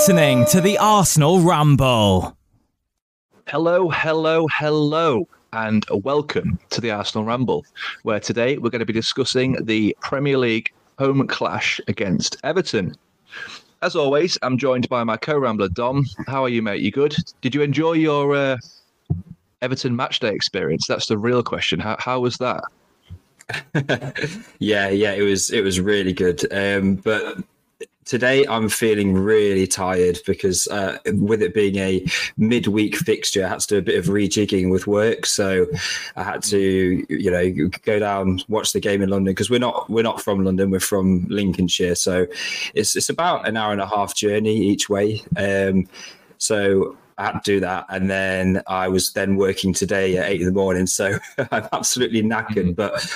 listening to the Arsenal Ramble. Hello, hello, hello, and welcome to the Arsenal Ramble, where today we're going to be discussing the Premier League home clash against Everton. As always, I'm joined by my co-rambler Dom. How are you, mate? You good? Did you enjoy your uh, Everton matchday experience? That's the real question. How, how was that? yeah, yeah, it was it was really good. Um, but today I'm feeling really tired because uh, with it being a midweek fixture, I had to do a bit of rejigging with work. So I had to, you know, go down watch the game in London because we're not we're not from London, we're from Lincolnshire. So it's it's about an hour and a half journey each way. Um, so I had to do that, and then I was then working today at eight in the morning. So I'm absolutely knackered, but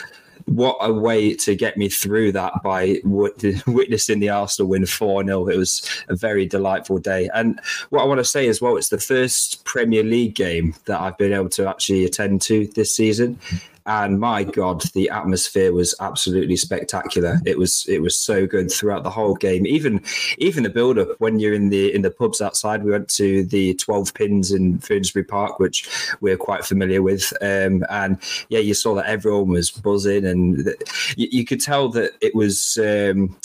what a way to get me through that by witnessing the Arsenal win 4 0. It was a very delightful day. And what I want to say as well, it's the first Premier League game that I've been able to actually attend to this season and my god the atmosphere was absolutely spectacular. It was it was so good throughout the whole game. Even even the build up when you're in the in the pubs outside. We went to the 12 pins in Finsbury Park which we're quite familiar with. Um, and yeah you saw that everyone was buzzing and you, you, could tell that it was um,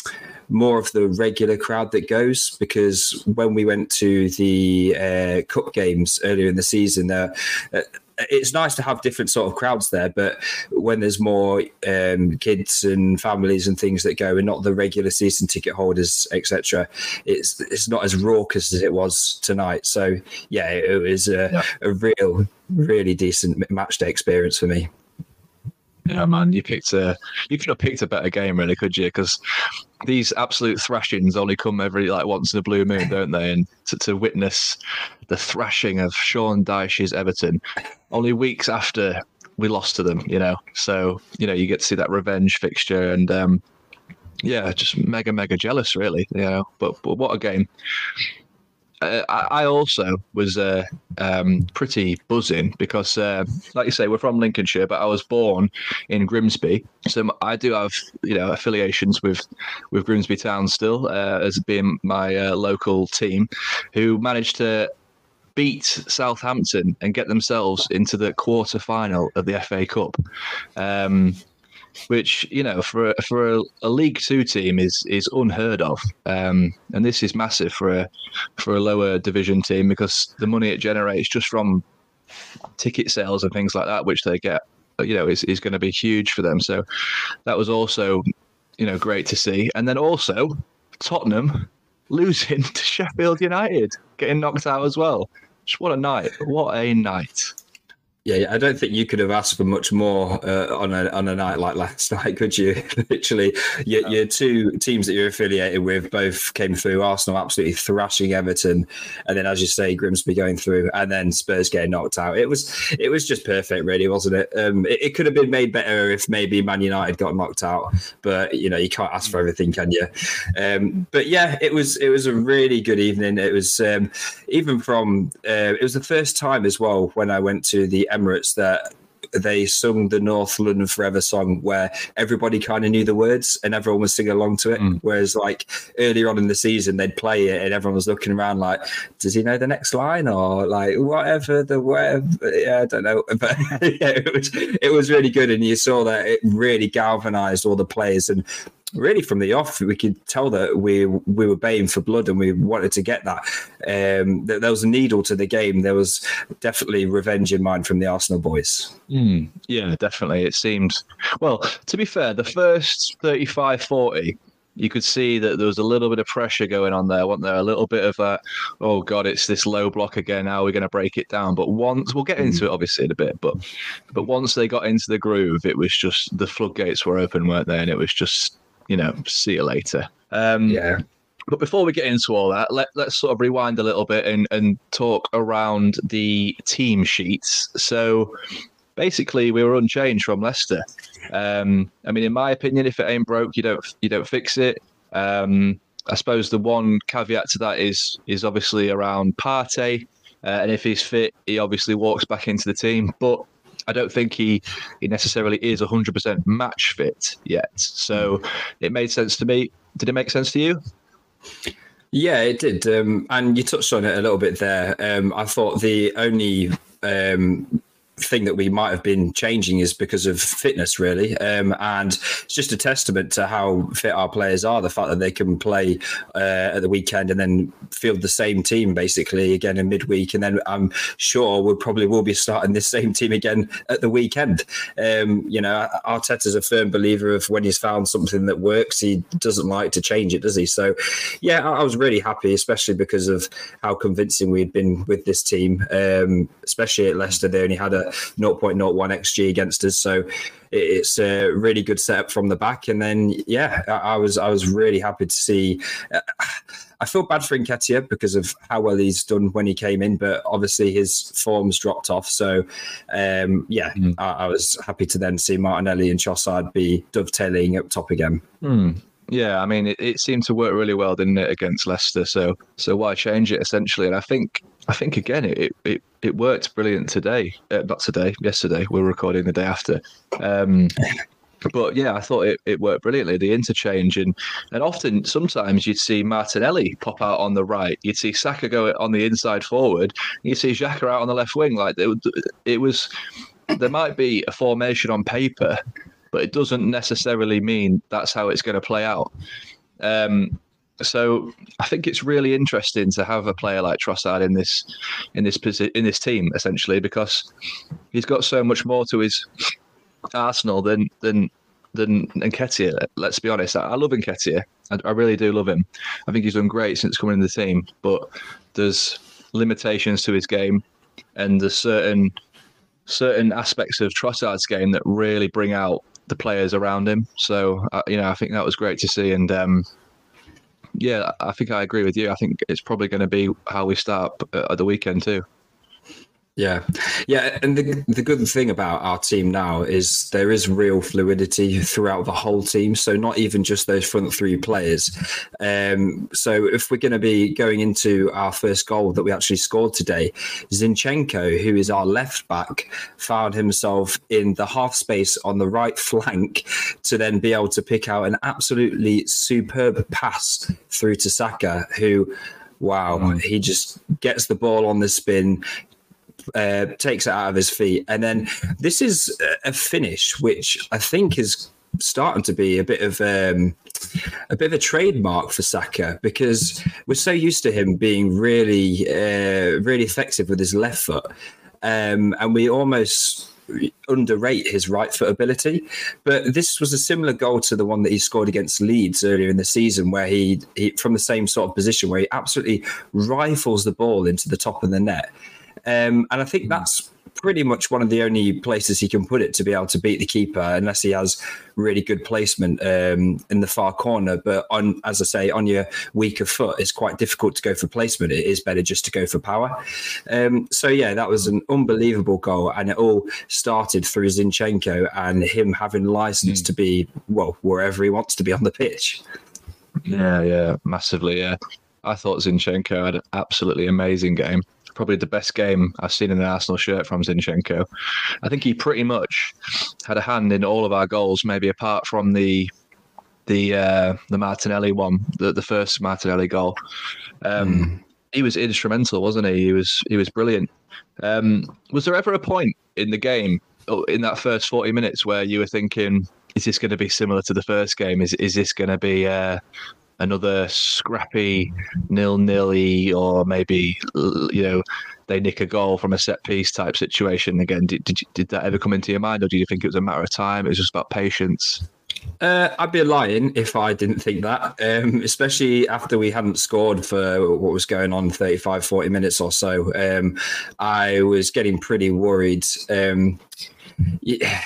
more of the regular crowd that goes because when we went to the uh, cup games earlier in the season, there. Uh, it's nice to have different sort of crowds there, but when there's more um, kids and families and things that go, and not the regular season ticket holders, etc., it's it's not as raucous as it was tonight. So yeah, it was a, yeah. a real, really decent match day experience for me. Yeah, man, you picked a you could have picked a better game, really, could you? Because these absolute thrashings only come every like once in a blue moon, don't they? And to, to witness the thrashing of Sean Dyche's Everton only weeks after we lost to them, you know. So you know you get to see that revenge fixture, and um, yeah, just mega mega jealous, really. You know, but but what a game! uh, I, also was uh, um, pretty buzzing because, uh, like you say, we're from Lincolnshire, but I was born in Grimsby, so I do have you know affiliations with with Grimsby Town still uh, as being my uh, local team, who managed to beat Southampton and get themselves into the quarter final of the FA Cup. Um, which you know for a, for a, a, League Two team is is unheard of, um, and this is massive for a for a lower division team because the money it generates just from ticket sales and things like that, which they get, you know, is is going to be huge for them. So that was also you know great to see, and then also Tottenham losing to Sheffield United, getting knocked out as well. Just what a night! What a night! Yeah, I don't think you could have asked for much more uh, on a on a night like last night, could you? Literally, your, your, two teams that you're affiliated with both came through. Arsenal absolutely thrashing Everton, and then, as you say, Grimsby going through, and then Spurs getting knocked out. It was it was just perfect, really, wasn't it? Um, it, it, could have been made better if maybe Man United got knocked out, but you know you can't ask for everything, can you? Um, but yeah, it was it was a really good evening. It was um, even from uh, it was the first time as well when I went to the Emirates that they sung the North London Forever song where everybody kind of knew the words and everyone was singing along to it. Mm. Whereas like earlier on in the season, they'd play it and everyone was looking around like, does he know the next line or like whatever the whatever? Yeah, I don't know. But yeah, it was it was really good, and you saw that it really galvanized all the players and really from the off, we could tell that we we were baying for blood and we wanted to get that. Um, there was a needle to the game. There was definitely revenge in mind from the Arsenal boys. Mm, yeah, definitely. It seemed, well, to be fair, the first 35 40, you could see that there was a little bit of pressure going on there, wasn't there? A little bit of oh God, it's this low block again. How are we going to break it down? But once we'll get into it obviously in a bit, but but once they got into the groove, it was just the floodgates were open, weren't they? And it was just you know, see you later. Um, yeah. But before we get into all that, let, let's sort of rewind a little bit and, and talk around the team sheets. So basically, we were unchanged from Leicester. Um, I mean, in my opinion, if it ain't broke, you don't you don't fix it. Um, I suppose the one caveat to that is is obviously around Partey, uh, and if he's fit, he obviously walks back into the team. But I don't think he he necessarily is 100% match fit yet. So it made sense to me. Did it make sense to you? Yeah, it did. Um, and you touched on it a little bit there. Um, I thought the only um, thing that we might have been changing is because of fitness, really. Um, and it's just a testament to how fit our players are. The fact that they can play uh, at the weekend and then field the same team basically again in midweek. And then I'm sure we probably will be starting this same team again at the weekend. Um, you know, Arteta's a firm believer of when he's found something that works, he doesn't like to change it, does he? So, yeah, I was really happy, especially because of how convincing we'd been with this team, um, especially at Leicester. They only had a 0.01 xg against us. So it's a really good setup from the back. And then, yeah, I, was I was really happy to see. Uh, I feel bad for Nketiah because of how well he's done when he came in, but obviously his form's dropped off. So, um, yeah, mm. I, I, was happy to then see Martinelli and Trossard be dovetailing up top again. Mm. Yeah, I mean, it, it, seemed to work really well, didn't it, against Leicester? So, so why change it essentially? And I think, I think again, it it, it worked brilliant today. Uh, not today, yesterday. We're recording the day after. Um, but yeah, I thought it, it worked brilliantly. The interchange and and often sometimes you'd see Martinelli pop out on the right, you'd see Saka go on the inside forward, you see Xhaka out on the left wing. Like it, it was, there might be a formation on paper but it doesn't necessarily mean that's how it's going to play out. Um, so I think it's really interesting to have a player like Trossard in this in this posi- in this team essentially because he's got so much more to his Arsenal than than than Nketiah. Let's be honest. I, I love Nketiah. I, I, really do love him. I think he's done great since coming in the team, but there's limitations to his game, and there's certain certain aspects of Trossard's game that really bring out the players around him. So uh, you know, I think that was great to see, and um, yeah, I think I agree with you. I think it's probably going to be how we start at uh, the weekend too. Yeah, yeah, and the the good thing about our team now is there is real fluidity throughout the whole team. So not even just those front three players. Um, so if we're going to be going into our first goal that we actually scored today, Zinchenko, who is our left back, found himself in the half space on the right flank to then be able to pick out an absolutely superb pass through to Saka, who wow, mm. he just gets the ball on the spin, uh, takes it out of his feet. And then this is a finish which I think is starting to be a bit of um, a bit of a trademark for Saka because we're so used to him being really uh, really effective with his left foot, um, and we almost underrate his right foot ability. But this was a similar goal to the one that he scored against Leeds earlier in the season, where he, he from the same sort of position where he absolutely rifles the ball into the top of the net. Um, and I think hmm. that's pretty much one of the only places he can put it to be able to beat the keeper, unless he has really good placement um, in the far corner. But on, as I say, on your weaker foot, it's quite difficult to go for placement. It is better just to go for power. Um, so yeah, that was an unbelievable goal, and it all started through Zinchenko and him having license mm. to be well wherever he wants to be on the pitch. Yeah, yeah, massively. Yeah, I thought Zinchenko had an absolutely amazing game probably the best game I've seen in an Arsenal shirt from Zinchenko. I think he pretty much had a hand in all of our goals, maybe apart from the the uh, the Martinelli one, the, the first Martinelli goal. Um, mm. He was instrumental, wasn't he? He was he was brilliant. Um, was there ever a point in the game, oh, in that first forty minutes, where you were thinking, "Is this going to be similar to the first game? Is is this going to be uh, another scrappy nil nilly or maybe you know they nick a goal from a set piece type situation again did, did, did that ever come into your mind or do you think it was a matter of time it was just about patience uh, I'd be lying if I didn't think that, um, especially after we hadn't scored for what was going on 35, 40 minutes or so. Um, I was getting pretty worried. Um, yeah,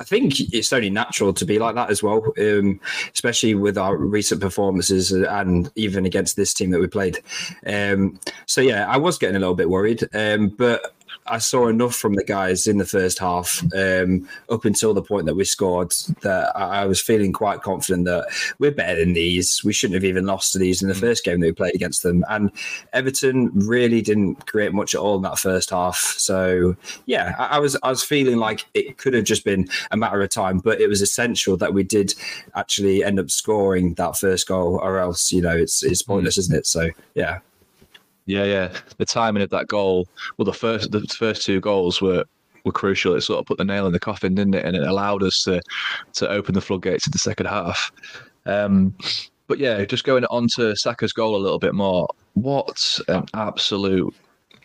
I think it's only natural to be like that as well, um, especially with our recent performances and even against this team that we played. Um, so yeah, I was getting a little bit worried, um, but I saw enough from the guys in the first half um, up until the point that we scored that I, I was feeling quite confident that we're better than these. We shouldn't have even lost to these in the first game that we played against them. And Everton really didn't create much at all in that first half. So yeah, I, I was I was feeling like it could have just been a matter of time, but it was essential that we did actually end up scoring that first goal, or else you know it's it's pointless, isn't it? So yeah. Yeah, yeah. The timing of that goal, well, the first the first two goals were were crucial. It sort of put the nail in the coffin, didn't it? And it allowed us to to open the floodgates in the second half. Um, but yeah, just going on to Saka's goal a little bit more. What an absolute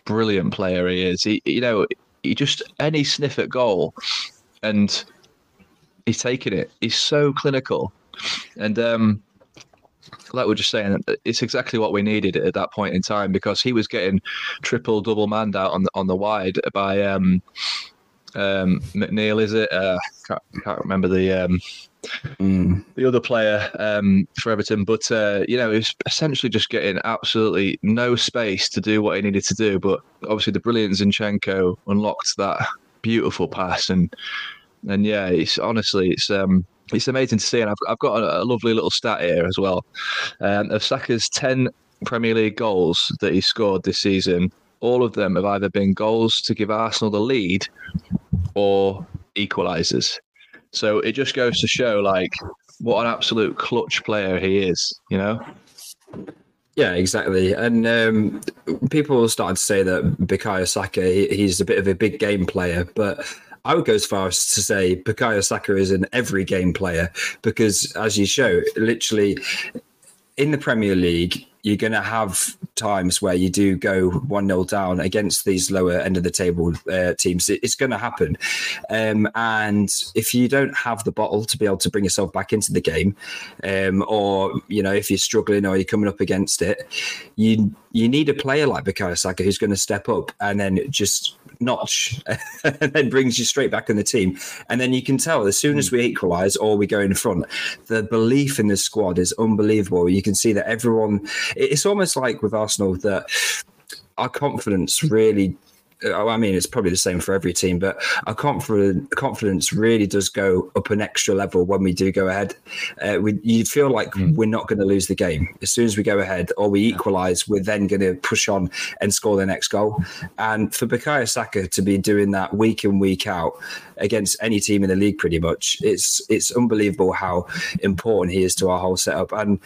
brilliant player he is. He, you know, he just any sniff at goal, and he's taking it. He's so clinical, and um, like we're just saying, it's exactly what we needed at that point in time because he was getting triple, double manned out on the on the wide by um, um, McNeil. Is it? Uh, can't, can't remember the um, mm. the other player um, for Everton, but uh, you know, he was essentially just getting absolutely no space to do what he needed to do. But obviously, the brilliant Zinchenko unlocked that beautiful pass, and and yeah, it's honestly, it's um, it's amazing to see. And I've, I've got a, a lovely little stat here as well. Um, of Saka's 10 Premier League goals that he scored this season, all of them have either been goals to give Arsenal the lead or equalisers. So it just goes to show, like, what an absolute clutch player he is, you know? Yeah, exactly. And um, people started to say that Bukayo Saka, he, he's a bit of a big game player, but I would go as far as to say Bukayo Saka is an every game player because, as you show, literally in the Premier League, you're going to have times where you do go 1 0 down against these lower end of the table uh, teams. It's going to happen. Um, and if you don't have the bottle to be able to bring yourself back into the game, um, or, you know, if you're struggling or you're coming up against it, you you need a player like Bukayo Saka who's going to step up and then just notch and then brings you straight back in the team. And then you can tell as soon as we equalise or we go in front, the belief in the squad is unbelievable. You can see that everyone, it's almost like with Arsenal that our confidence really I mean, it's probably the same for every team, but our confidence confidence really does go up an extra level when we do go ahead. Uh, we, you feel like mm. we're not going to lose the game as soon as we go ahead, or we equalise. We're then going to push on and score the next goal. And for Bukayo Saka to be doing that week in week out against any team in the league, pretty much, it's it's unbelievable how important he is to our whole setup. And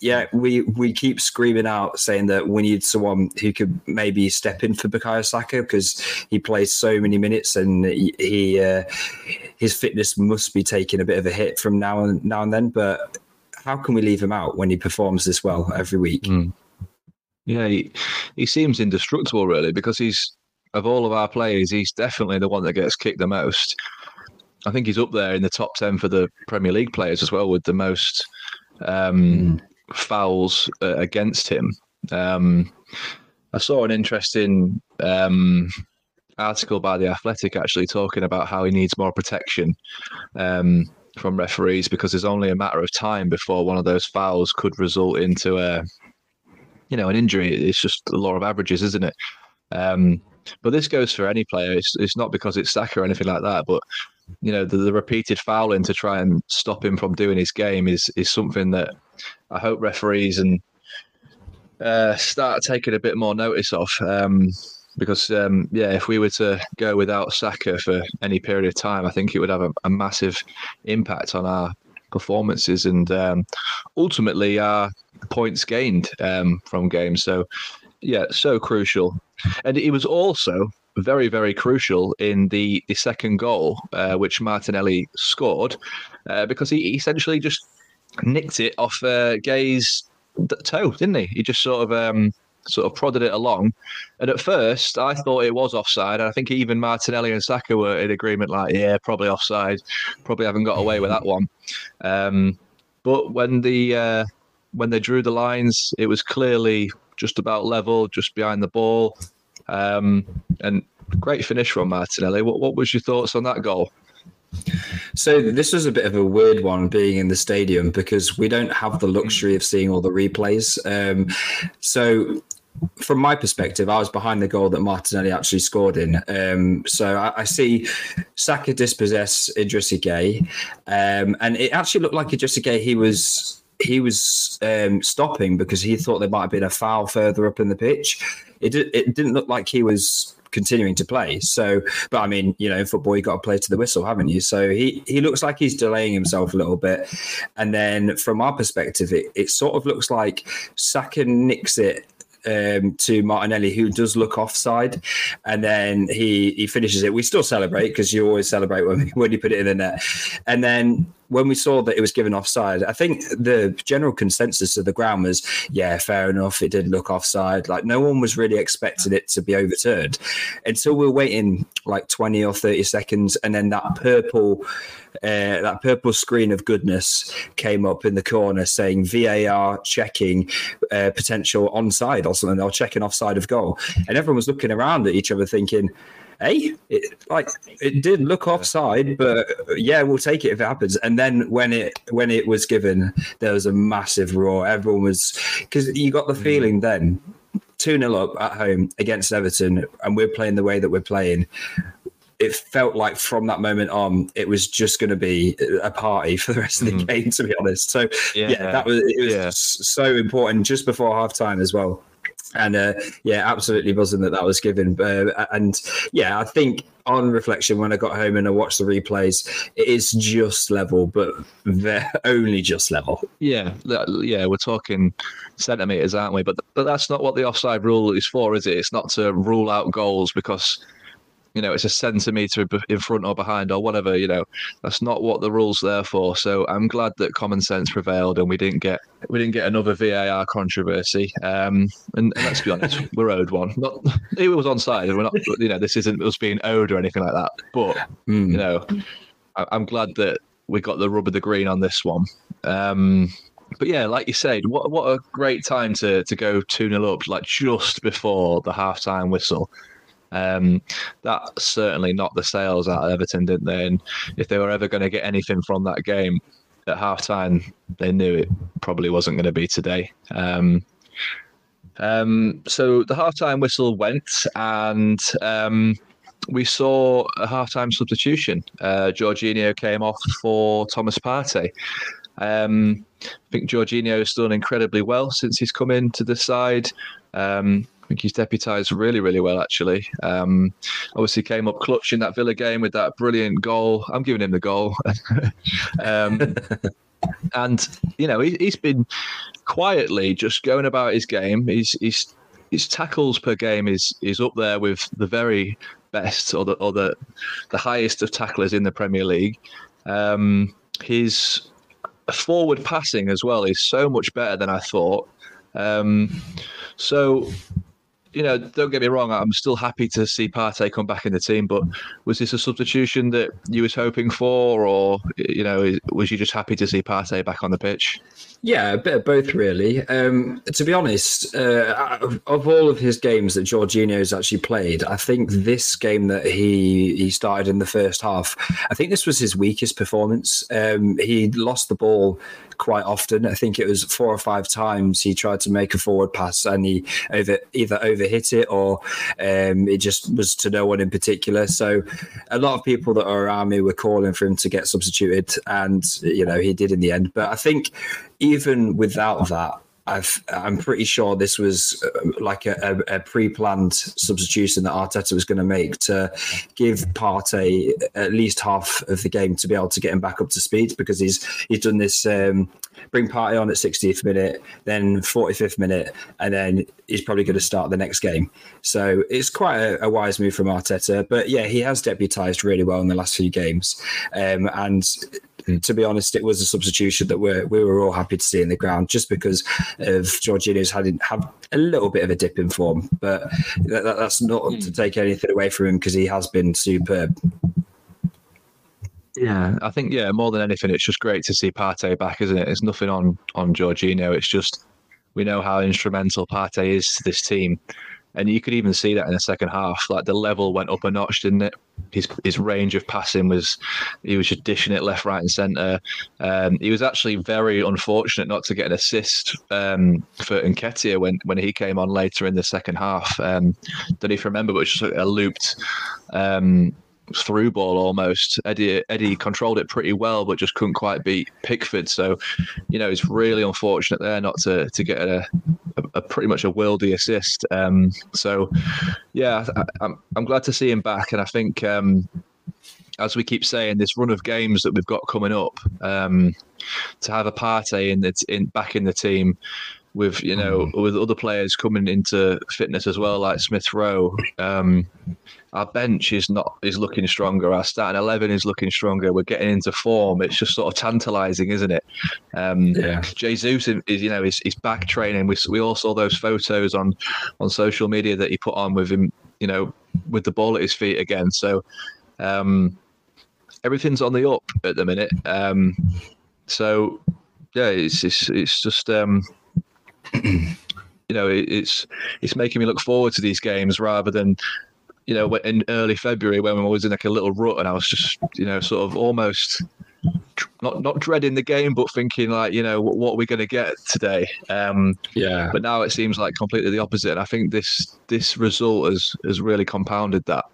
yeah, we we keep screaming out saying that we need someone who could maybe step in for Bukayo Saka because he plays so many minutes and he, uh, his fitness must be taking a bit of a hit from now and now and then. But how can we leave him out when he performs this well every week? Mm. Yeah, he, he seems indestructible really because he's of all of our players, he's definitely the one that gets kicked the most. I think he's up there in the top ten for the Premier League players as well, with the most um, mm. fouls uh, against him. Um, I saw an interesting um, article by the Athletic actually talking about how he needs more protection um, from referees because there's only a matter of time before one of those fouls could result into a, you know, an injury. It's just the law of averages, isn't it? Um, but this goes for any player. It's, it's not because it's Saka or anything like that, but you know the, the repeated fouling to try and stop him from doing his game is is something that I hope referees and uh, start taking a bit more notice of. Um, because um, yeah, if we were to go without Saka for any period of time, I think it would have a, a massive impact on our performances and um, ultimately our points gained um, from games. So yeah, so crucial, and it was also very very crucial in the the second goal, uh, which Martinelli scored, uh, because he essentially just nicked it off uh, Gueye's toe, didn't he? He just sort of um, sort of prodded it along. And at first, I thought it was offside. I think even Martinelli and Saka were in agreement, like, yeah, probably offside. Probably haven't got away with that one. Um, but when the uh, when they drew the lines, it was clearly just about level, just behind the ball. Um, and great finish from Martinelli. What, what was your thoughts on that goal? So this was a bit of a weird one being in the stadium because we don't have the luxury of seeing all the replays. Um, so from my perspective, I was behind the goal that Martinelli actually scored in. Um, so I, I, see Saka dispossess Idrissa Gueye, um, and it actually looked like Idrissa Gueye he was he was um, stopping because he thought there might have been a foul further up in the pitch. It, did, it didn't look like he was continuing to play. So, but I mean, you know, in football, you got to play to the whistle, haven't you? So he he looks like he's delaying himself a little bit. And then from our perspective, it, it sort of looks like Saka nicks it um, to Martinelli, who does look offside, and then he he finishes it. We still celebrate because you always celebrate when when you put it in the net, and then when we saw that it was given offside, I think the general consensus of the ground was, yeah, fair enough. It did look offside. Like no one was really expecting it to be overturned until we are waiting like 20 or 30 seconds. And then that purple, uh, that purple screen of goodness came up in the corner saying VAR checking uh, potential onside or something. or checking offside of goal. And everyone was looking around at each other thinking, hey, it, like it did look offside, but yeah, we'll take it if it happens. And then when it when it was given, there was a massive roar. Everyone was because you got the mm. feeling then. 2 0 up at home against Everton, and we're playing the way that we're playing it felt like from that moment on, it was just going to be a party for the rest of the mm. game. To be honest, so yeah, yeah that was it was yeah. so important just before half time as well and uh, yeah, absolutely buzzing that that was given. Uh, and yeah, I think on reflection, when I got home and I watched the replays, it is just level, but they're only just level. Yeah, yeah, we're talking centimeters, aren't we? But but that's not what the offside rule is for, is it? It's not to rule out goals because you know it's a centimeter in front or behind or whatever you know. That's not what the rules there for. So i'm glad that common sense prevailed and we didn't get we didn't get another var controversy. Um, and, and, let's be honest we're owed one. Not it was on side we're not you know this isn't us being owed or anything like that. But mm. you know I, i'm glad that we got the rub of the green on this one. Um, but yeah, like you said, what what a great time to to go 2 0 up, like just before the halftime whistle. Um, certainly knocked the sails out of Everton, didn't they? And if they were ever going to get anything from that game at halftime, they knew it probably wasn't going to be today. Um, um, so the halftime whistle went, and um, we saw a halftime substitution. Uh, Jorginho came off for Thomas Partey. Um, I think Jorginho has done incredibly well since he's come into the side. Um, think he's deputised really, really well, actually. Um, obviously, came up clutch in that Villa game with that brilliant goal. I'm giving him the goal. um, and, you know, he, has been quietly just going about his game. He's, he's, his tackles per game is is up there with the very best or the or the the highest of tacklers in the Premier League. Um, his forward passing as well is so much better than I thought. Um, so you know, don't get me wrong, I'm still happy to see Partey come back in the team. But was this a substitution that you was hoping for, or you know, was you just happy to see Partey back on the pitch? Yeah, a bit of both, really. Um, to be honest, uh, of all of his games that Jorginho's actually played, I think this game that he he started in the first half, I think this was his weakest performance. Um, he lost the ball quite often. I think it was four or five times he tried to make a forward pass and he over either overhit it or um, it just was to no one in particular. So a lot of people that are around me were calling for him to get substituted, and you know he did in the end. But I think even without that, i am pretty sure this was uh, like a, a, a, pre-planned substitution that Arteta was going to make to give Partey at least half of the game to be able to get him back up to speed because he's he's done this um, bring Partey on at 60th minute, then 45th minute, and then he's probably going to start the next game. So it's quite a, a wise move from Arteta. But yeah, he has deputised really well in the last few games, um, and to be honest, it was a substitution that we're, we were all happy to see in the ground just because of Jorginho's had have a little bit of a dip in form. But that, that's not mm. to hmm. take anything away from him because he has been superb. Yeah, I think yeah, more than anything, it's just great to see Partey back, isn't it? It's nothing on on Jorginho. It's just we know how instrumental Partey is to this team. And you could even see that in the second half. Like the level went up a notch, didn't it? His his range of passing was he was just dishing it left, right, and centre. Um, he was actually very unfortunate not to get an assist um, for Nketiah when when he came on later in the second half. Um, don't even remember, but it was just a looped. Um, through ball almost. Eddie Eddie controlled it pretty well, but just couldn't quite beat Pickford. So, you know, it's really unfortunate there not to to get a, a, a pretty much a worldy assist. Um, so, yeah, I, am I'm, I'm glad to see him back, and I think. Um, as we keep saying, this run of games that we've got coming up, um, to have a Partey in the in back in the team, with you know mm. with other players coming into fitness as well, like Smith Rowe. Um, our bench is not is looking stronger. Our starting eleven is looking stronger. We're getting into form. It's just sort of tantalising, isn't it? Um, yeah. Jesus is you know is, is back training. We we all saw those photos on on social media that he put on with him. You know, with the ball at his feet again. So. Um, everything's on the up at the minute. Um, so yeah, it's it's, it's just um, you know, it, it's it's making me look forward to these games rather than you know in early February when I was in like a little rut and I was just you know sort of almost not not dreading the game, but thinking like, you know, what, what are we going to get today? Um, yeah. But now it seems like completely the opposite. And I think this this result has has really compounded that.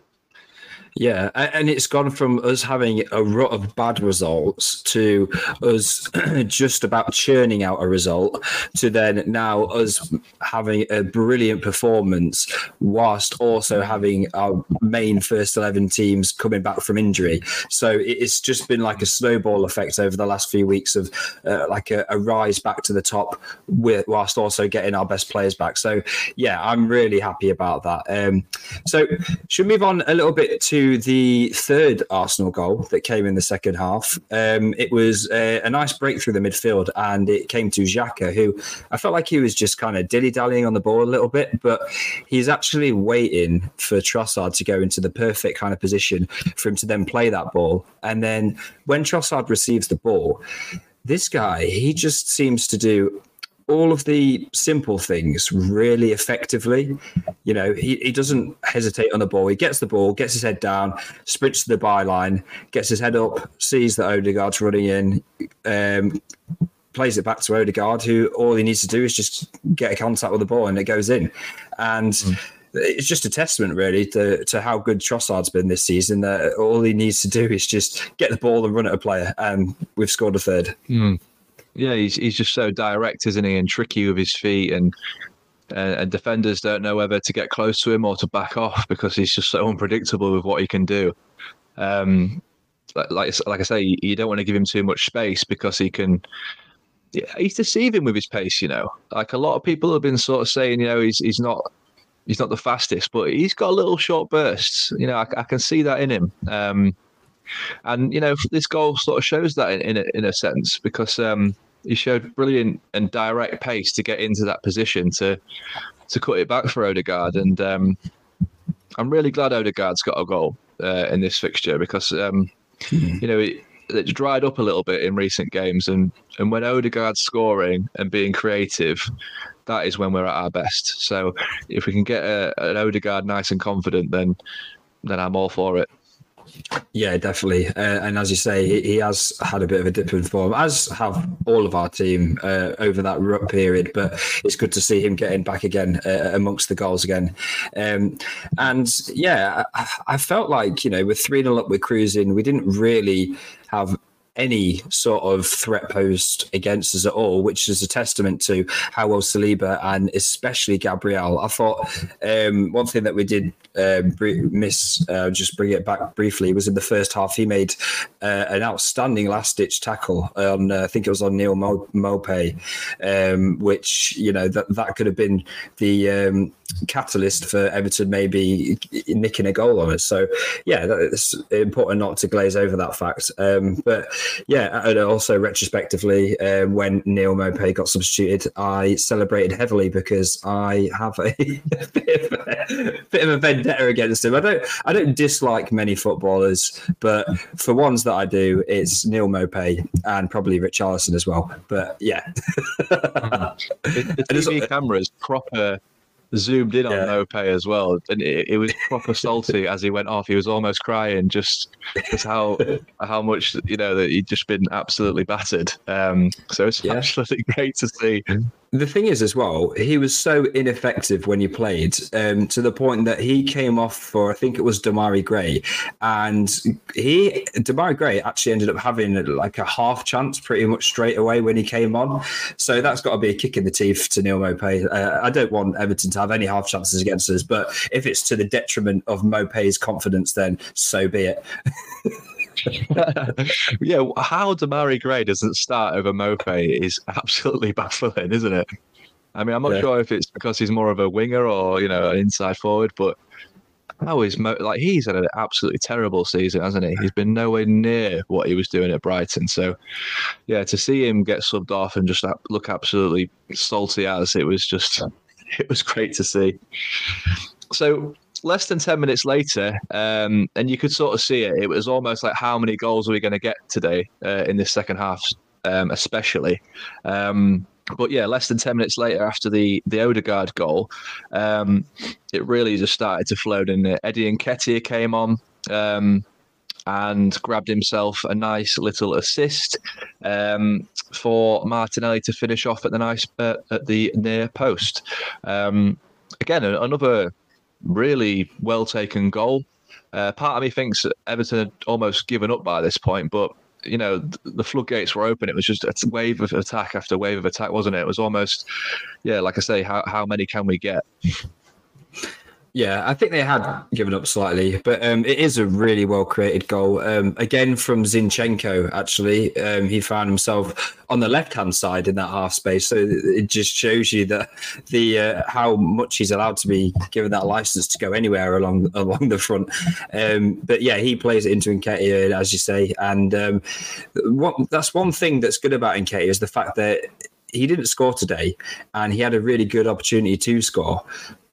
Yeah, and it's gone from us having a rut of bad results to us just about churning out a result to then now us having a brilliant performance whilst also having our main first 11 teams coming back from injury. So it's just been like a snowball effect over the last few weeks of uh, like a, a, rise back to the top whilst also getting our best players back. So yeah, I'm really happy about that. Um, so should move on a little bit to the third Arsenal goal that came in the second half. Um, it was a, a, nice breakthrough the midfield, and it came to Xhaka, who I felt like he was just kind of dilly dallying on the ball a little bit, but he's actually waiting for Trossard to go into the perfect kind of position for him to then play that ball. And then when Trossard receives the ball, this guy, he just seems to do all of the simple things really effectively. You know, he, he doesn't hesitate on the ball. He gets the ball, gets his head down, sprints to the byline, gets his head up, sees that Odegaard's running in, um, plays it back to Odegaard, who all he needs to do is just get a contact with the ball and it goes in. And mm. it's just a testament, really, to, to how good Trossard's been this season. That all he needs to do is just get the ball and run at a player, and we've scored a third. Mm yeah, he's he's just so direct, isn't he, and tricky with his feet, and and defenders don't know whether to get close to him or to back off because he's just so unpredictable with what he can do. Um, like like I say, you don't want to give him too much space because he can. Yeah, he's deceiving with his pace, you know. Like a lot of people have been sort of saying, you know, he's he's not he's not the fastest, but he's got little short bursts. You know, I, I can see that in him. Um, and you know, this goal sort of shows that in in a, in a sense because um, he showed brilliant and direct pace to get into that position to to cut it back for Odegaard, and um, I'm really glad Odegaard's got a goal uh, in this fixture because um, hmm. you know it, it's dried up a little bit in recent games, and and when Odegaard's scoring and being creative, that is when we're at our best. So if we can get a, an Odegaard nice and confident, then then I'm all for it. Yeah, definitely. Uh, and as you say, he, he, has had a bit of a dip in form, as have all of our team uh, over that rut period. But it's good to see him getting back again uh, amongst the goals again. Um, and yeah, I, I, felt like, you know, with 3 0 up, we're cruising. We didn't really have any sort of threat posed against us at all, which is a testament to how well Saliba and especially Gabriel. I thought um, one thing that we did uh, miss, uh, just bring it back briefly, was in the first half. He made uh, an outstanding last ditch tackle on, uh, I think it was on Neal Maupay, um, which you know that that could have been the um, catalyst for Everton maybe nicking a goal on us. So yeah, it's important not to glaze over that fact. Um, but yeah, and also retrospectively, uh, when Neal Maupay got substituted, I celebrated heavily because I have a, a, bit, of a bit of a vendetta against him. I don't I don't dislike many footballers, but for ones that I do, it's Neal Maupay and probably Richarlison as well. But yeah, the, the TV cameras proper zoomed in on Yeah. Maupay as well, and it, it was proper salty as he went off. He was almost crying just because how how much you know that he'd just been absolutely battered. Um, so it's Yeah. absolutely great to see. The thing is, as well, he was so ineffective when he played um, to the point that he came off for, I think it was Demarai Gray, and he Demarai Gray actually ended up having like a half chance pretty much straight away when he came on. So that's got to be a kick in the teeth to Neal Maupay. Uh, I don't want Everton to have any half chances against us, but if it's to the detriment of Maupay's confidence, then so be it. yeah, how Demarai Gray doesn't start over Maupay is absolutely baffling, isn't it? I mean, I'm not Yeah. sure if it's because he's more of a winger or you know an inside forward, but how is Mo like he's had an absolutely terrible season, hasn't he? He's been nowhere near what he was doing at Brighton. So, yeah, to see him get subbed off and just look absolutely salty as it was just, it was great to see. So less than 10 minutes later, um, and you could sort of see it, it was almost like how many goals are we going to get today uh, in this second half, um, especially. Um, but yeah, less than 10 minutes later after the, the Odegaard goal, um, it really just started to flow. And Eddie Nketiah came on. Um, and grabbed himself a nice little assist um, for Martinelli to finish off at the nice uh, at the near post. Um, again, another really well taken goal. Uh, part of me thinks Everton had almost given up by this point, but you know the floodgates were open. It was just a wave of attack after wave of attack, wasn't it? It was almost, yeah, like I say, how how many can we get? Yeah, I think they had given up slightly, but um, it is a really well created goal. Um, again, from Zinchenko, actually. Um, he found himself on the left hand side in that half space. So it just shows you that the uh, how much he's allowed to be given that license to go anywhere along along the front. Um, but yeah, he plays it into Nketiah, as you say. And um, what, that's one thing that's good about Nketiah is the fact that he didn't score today and he had a really good opportunity to score.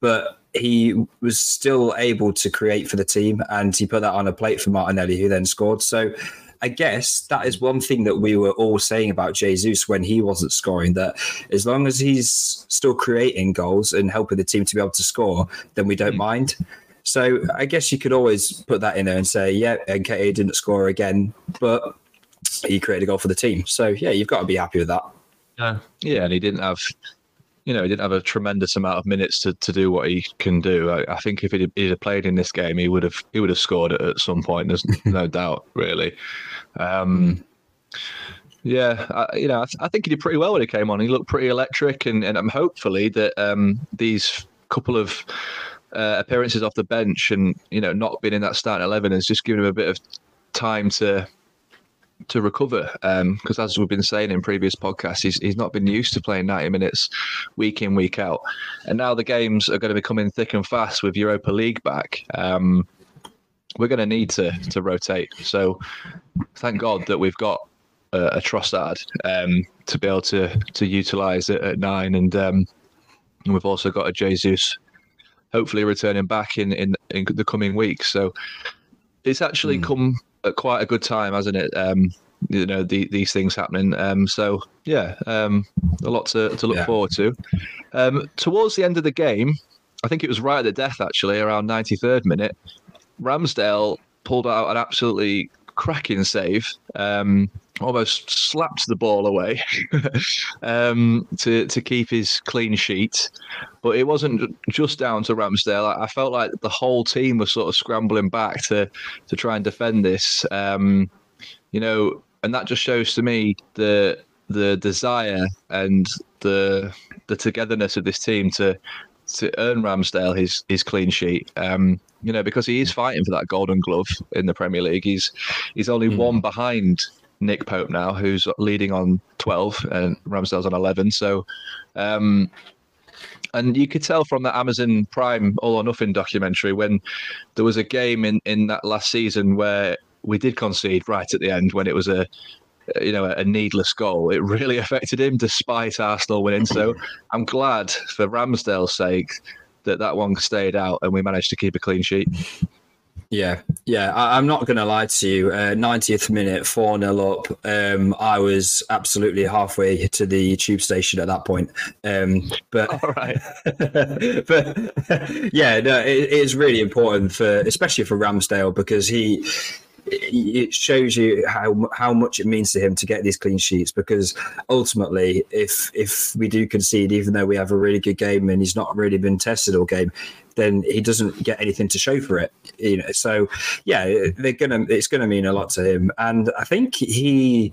But he was still able to create for the team and he put that on a plate for Martinelli, who then scored. So I guess that is one thing that we were all saying about Jesus when he wasn't scoring that as long as he's still creating goals and helping the team to be able to score, then we don't hmm. mind. So I guess you could always put that in there and say, yeah, Nketiah didn't score again, but he created a goal for the team. So yeah, you've got to be happy with that. Yeah, yeah, and he didn't have, you know, he didn't have a tremendous amount of minutes to, to do what he can do. I, I think if he'd, he'd have played in this game, he would have he would have scored at, at some point. There's no doubt, really. Um, yeah, I, you know, I, th- I think he did pretty well when he came on. He looked pretty electric, and and I'm hopefully that um, these couple of uh, appearances off the bench and you know not being in that starting eleven has just given him a bit of time to to recover because as we've been saying in previous podcasts he's, he's not been used to playing 90 minutes week in week out. And now the games are going to be coming thick and fast with europa league back. Um, we're going to need to to rotate. So thank god that we've got a, a Trossard um, to be able to to utilize it at nine. And um, and we've also got a jesus hopefully returning back in in, in the coming weeks. So it's actually come at quite a good time, hasn't it? Um, you know, the, these things happening. Um, so yeah, um, a lot to, to look Yeah. forward to. Um, towards the end of the game, I think it was right at the death actually, around 93rd minute. Ramsdale pulled out an absolutely cracking save. Um, almost slapped the ball away um, to to keep his clean sheet. But it wasn't just down to Ramsdale. I, I felt like the whole team was sort of scrambling back to to try and defend this. Um, you know, and that just shows to me the the desire and the the togetherness of this team to to earn Ramsdale his his clean sheet. Um, you know, because he is fighting for that Golden Glove in the Premier League. He's he's only one behind Nick Pope now, who's leading on twelve, and Ramsdale's on eleven. So. Um, and you could tell from the Amazon Prime All or Nothing documentary when there was a game in, in that last season where we did concede right at the end when it was a you know a needless goal. It really affected him, despite Arsenal winning. So I'm glad for Ramsdale's sake that that one stayed out and we managed to keep a clean sheet. Yeah, yeah. I, am not going to lie to you. Uh, 90th minute, 4 0 up. Um, I was absolutely halfway to the tube station at that point. Um, but, All right. but yeah, no, it, it is really important for, especially for Ramsdale, because he it shows you how how much it means to him to get these clean sheets because ultimately if if we do concede even though we have a really good game and he's not really been tested all game then he doesn't get anything to show for it you know. So yeah they're gonna it's gonna mean a lot to him. And i think he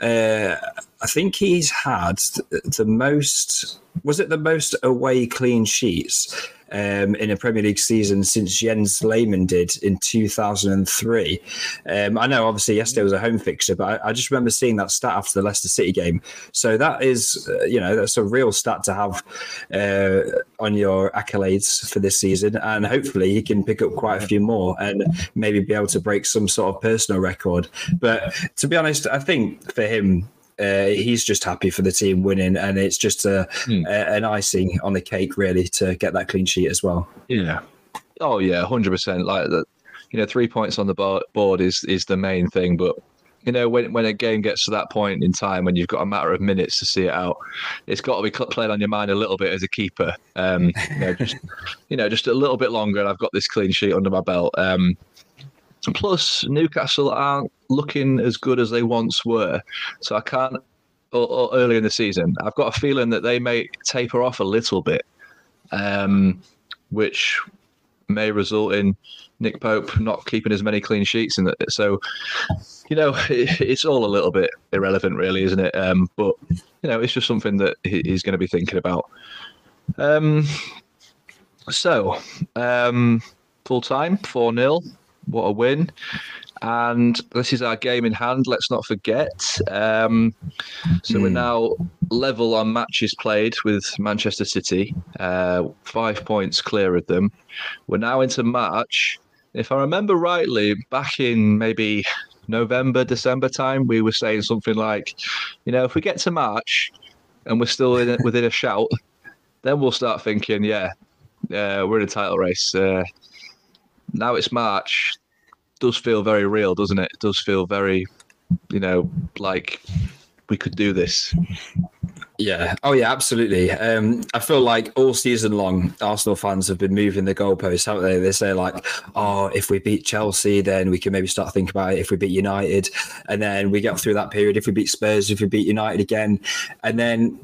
uh, i think he's had the most was it the most away clean sheets um, in a Premier League season since Jens Lehmann did in 2003. Um, I know, obviously, yesterday was a home fixture, but I, I, just remember seeing that stat after the Leicester City game. So that is, uh, you know, that's a real stat to have uh, on your accolades for this season. And hopefully he can pick up quite a few more and maybe be able to break some sort of personal record. But to be honest, I think for him, uh, he's just happy for the team winning, and it's just a, hmm. a, an icing on the cake, really, to get that clean sheet as well. Yeah. Oh yeah, hundred percent. Like that, you know, three points on the board is is the main thing, but you know, when when a game gets to that point in time when you've got a matter of minutes to see it out, it's got to be played on your mind a little bit as a keeper. Um, you know, just you know, just a little bit longer, and I've got this clean sheet under my belt. Um, plus, Newcastle aren't looking as good as they once were. So I can't, or, or early in the season, I've got a feeling that they may taper off a little bit, um, which may result in Nick Pope not keeping as many clean sheets that. So, you know, it, it's all a little bit irrelevant, really, isn't it? Um, but you know, it's just something that he, he's going to be thinking about. Um, so, um, full time, 4 0. What a win. And this is our game in hand, let's not forget. Um, so mm. we're hmm. now level on matches played with Manchester City, uh, five points clear of them. We're now into March. If I remember rightly, back in maybe November, December time, we were saying something like, you know, if we get to March and we're still in, within a shout, then we'll start thinking, yeah, uh, we're in a title race. Uh, now it's March does feel very real, doesn't it? It does feel very, you know, like we could do this. Yeah. Oh, yeah. Absolutely. Um, I feel like all season long, Arsenal fans have been moving the goalposts, haven't they? They say like, "Oh, if we beat Chelsea, then we can maybe start thinking about it. If we beat United, and then we get through that period. If we beat Spurs, if we beat United again, and then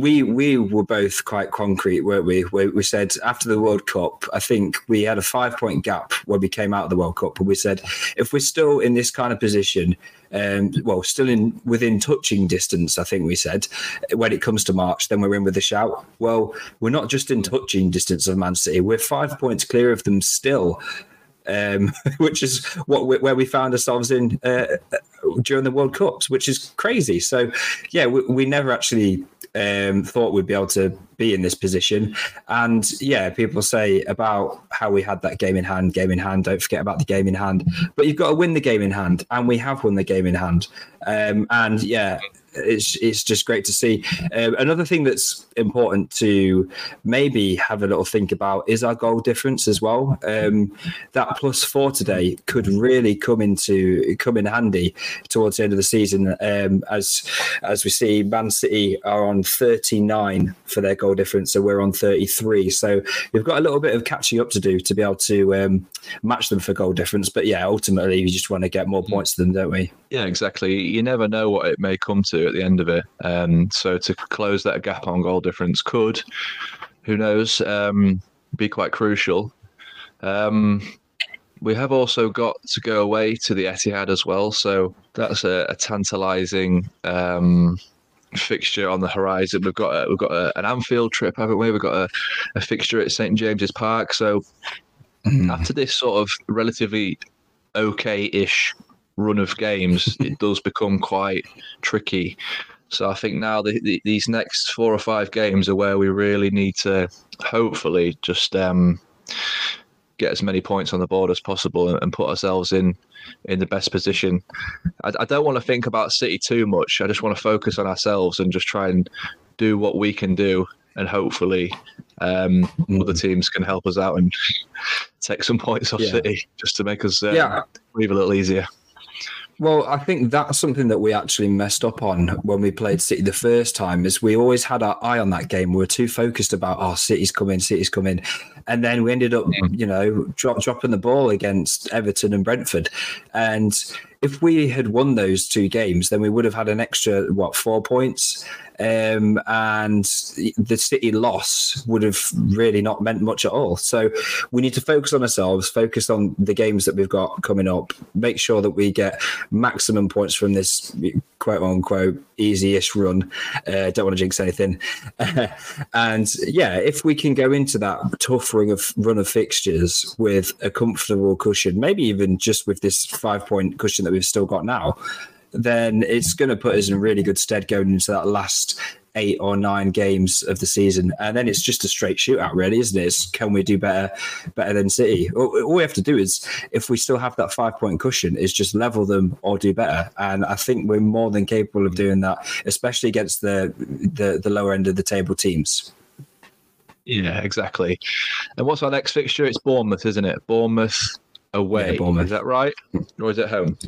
we we were both quite concrete, weren't we? we? We said after the World Cup, I think we had a five point gap when we came out of the World Cup, and we said if we're still in this kind of position, um, well, still in within touching distance, I think we said when it comes to March, then we're in with a shout. Well, we're not just in touching distance of Man City; we're five points clear of them still. Um, which is what where we found ourselves in uh, during the World Cups, which is crazy. So, yeah, we, we never actually um, thought we'd be able to be in this position. And yeah, people say about how we had that game in hand, game in hand. Don't forget about the game in hand. But you've got to win the game in hand, and we have won the game in hand. Um, and yeah, it's it's just great to see. Um, another thing that's important to maybe have a little think about is our goal difference as well. Um, that plus four today could really come into come in handy towards the end of the season. Um, as as we see, Man City are on thirty nine for their goal difference, so we're on thirty three. So we've got a little bit of catching up to do to be able to um, match them for goal difference. But yeah, ultimately, we just want to get more points to them, don't we? Yeah, exactly. You never know what it may come to at the end of it. Um, so to close that gap on goal difference could, who knows, um, be quite crucial. Um, we have also got to go away to the Etihad as well, so that's a, a tantalising um, fixture on the horizon. We've got a, we've got a, an Anfield trip, haven't we? We've got a, a fixture at St James's Park. So mm. after this sort of relatively okay-ish run of games, it does become quite tricky. So I think now the, the, these next four or five games are where we really need to hopefully just um, get as many points on the board as possible and, and put ourselves in in the best position. I, I, don't want to think about City too much. I just want to focus on ourselves and just try and do what we can do and hopefully um, mm. other teams can help us out and take some points off yeah. City just to make us uh, yeah. breathe a little easier. Well, I think that's something that we actually messed up on when we played City the first time. Is we always had our eye on that game. We were too focused about, oh, City's coming, City's coming, and then we ended up, mm. you know, drop, dropping the ball against Everton and Brentford. And if we had won those two games, then we would have had an extra what four points, um, and the City loss would have really not meant much at all. So we need to focus on ourselves, focus on the games that we've got coming up, make sure that we get maximum points from this quote unquote easy-ish run. Uh, don't want to jinx anything, and yeah, if we can go into that tough run of run of fixtures with a comfortable cushion, maybe even just with this five-point cushion that we've still got now then it's going to put us in really good stead going into that last eight or nine games of the season, and then it's just a straight shootout, really, isn't it? It's, can we do better, better than City? All, all, we have to do is, if we still have that five point cushion, is just level them or do better, and I think we're more than capable of doing that, especially against the the, the lower end of the table teams. Yeah, exactly. And what's our next fixture? It's Bournemouth, isn't it? Bournemouth away. Yeah, Bournemouth. Is that right, hmm. or is it home?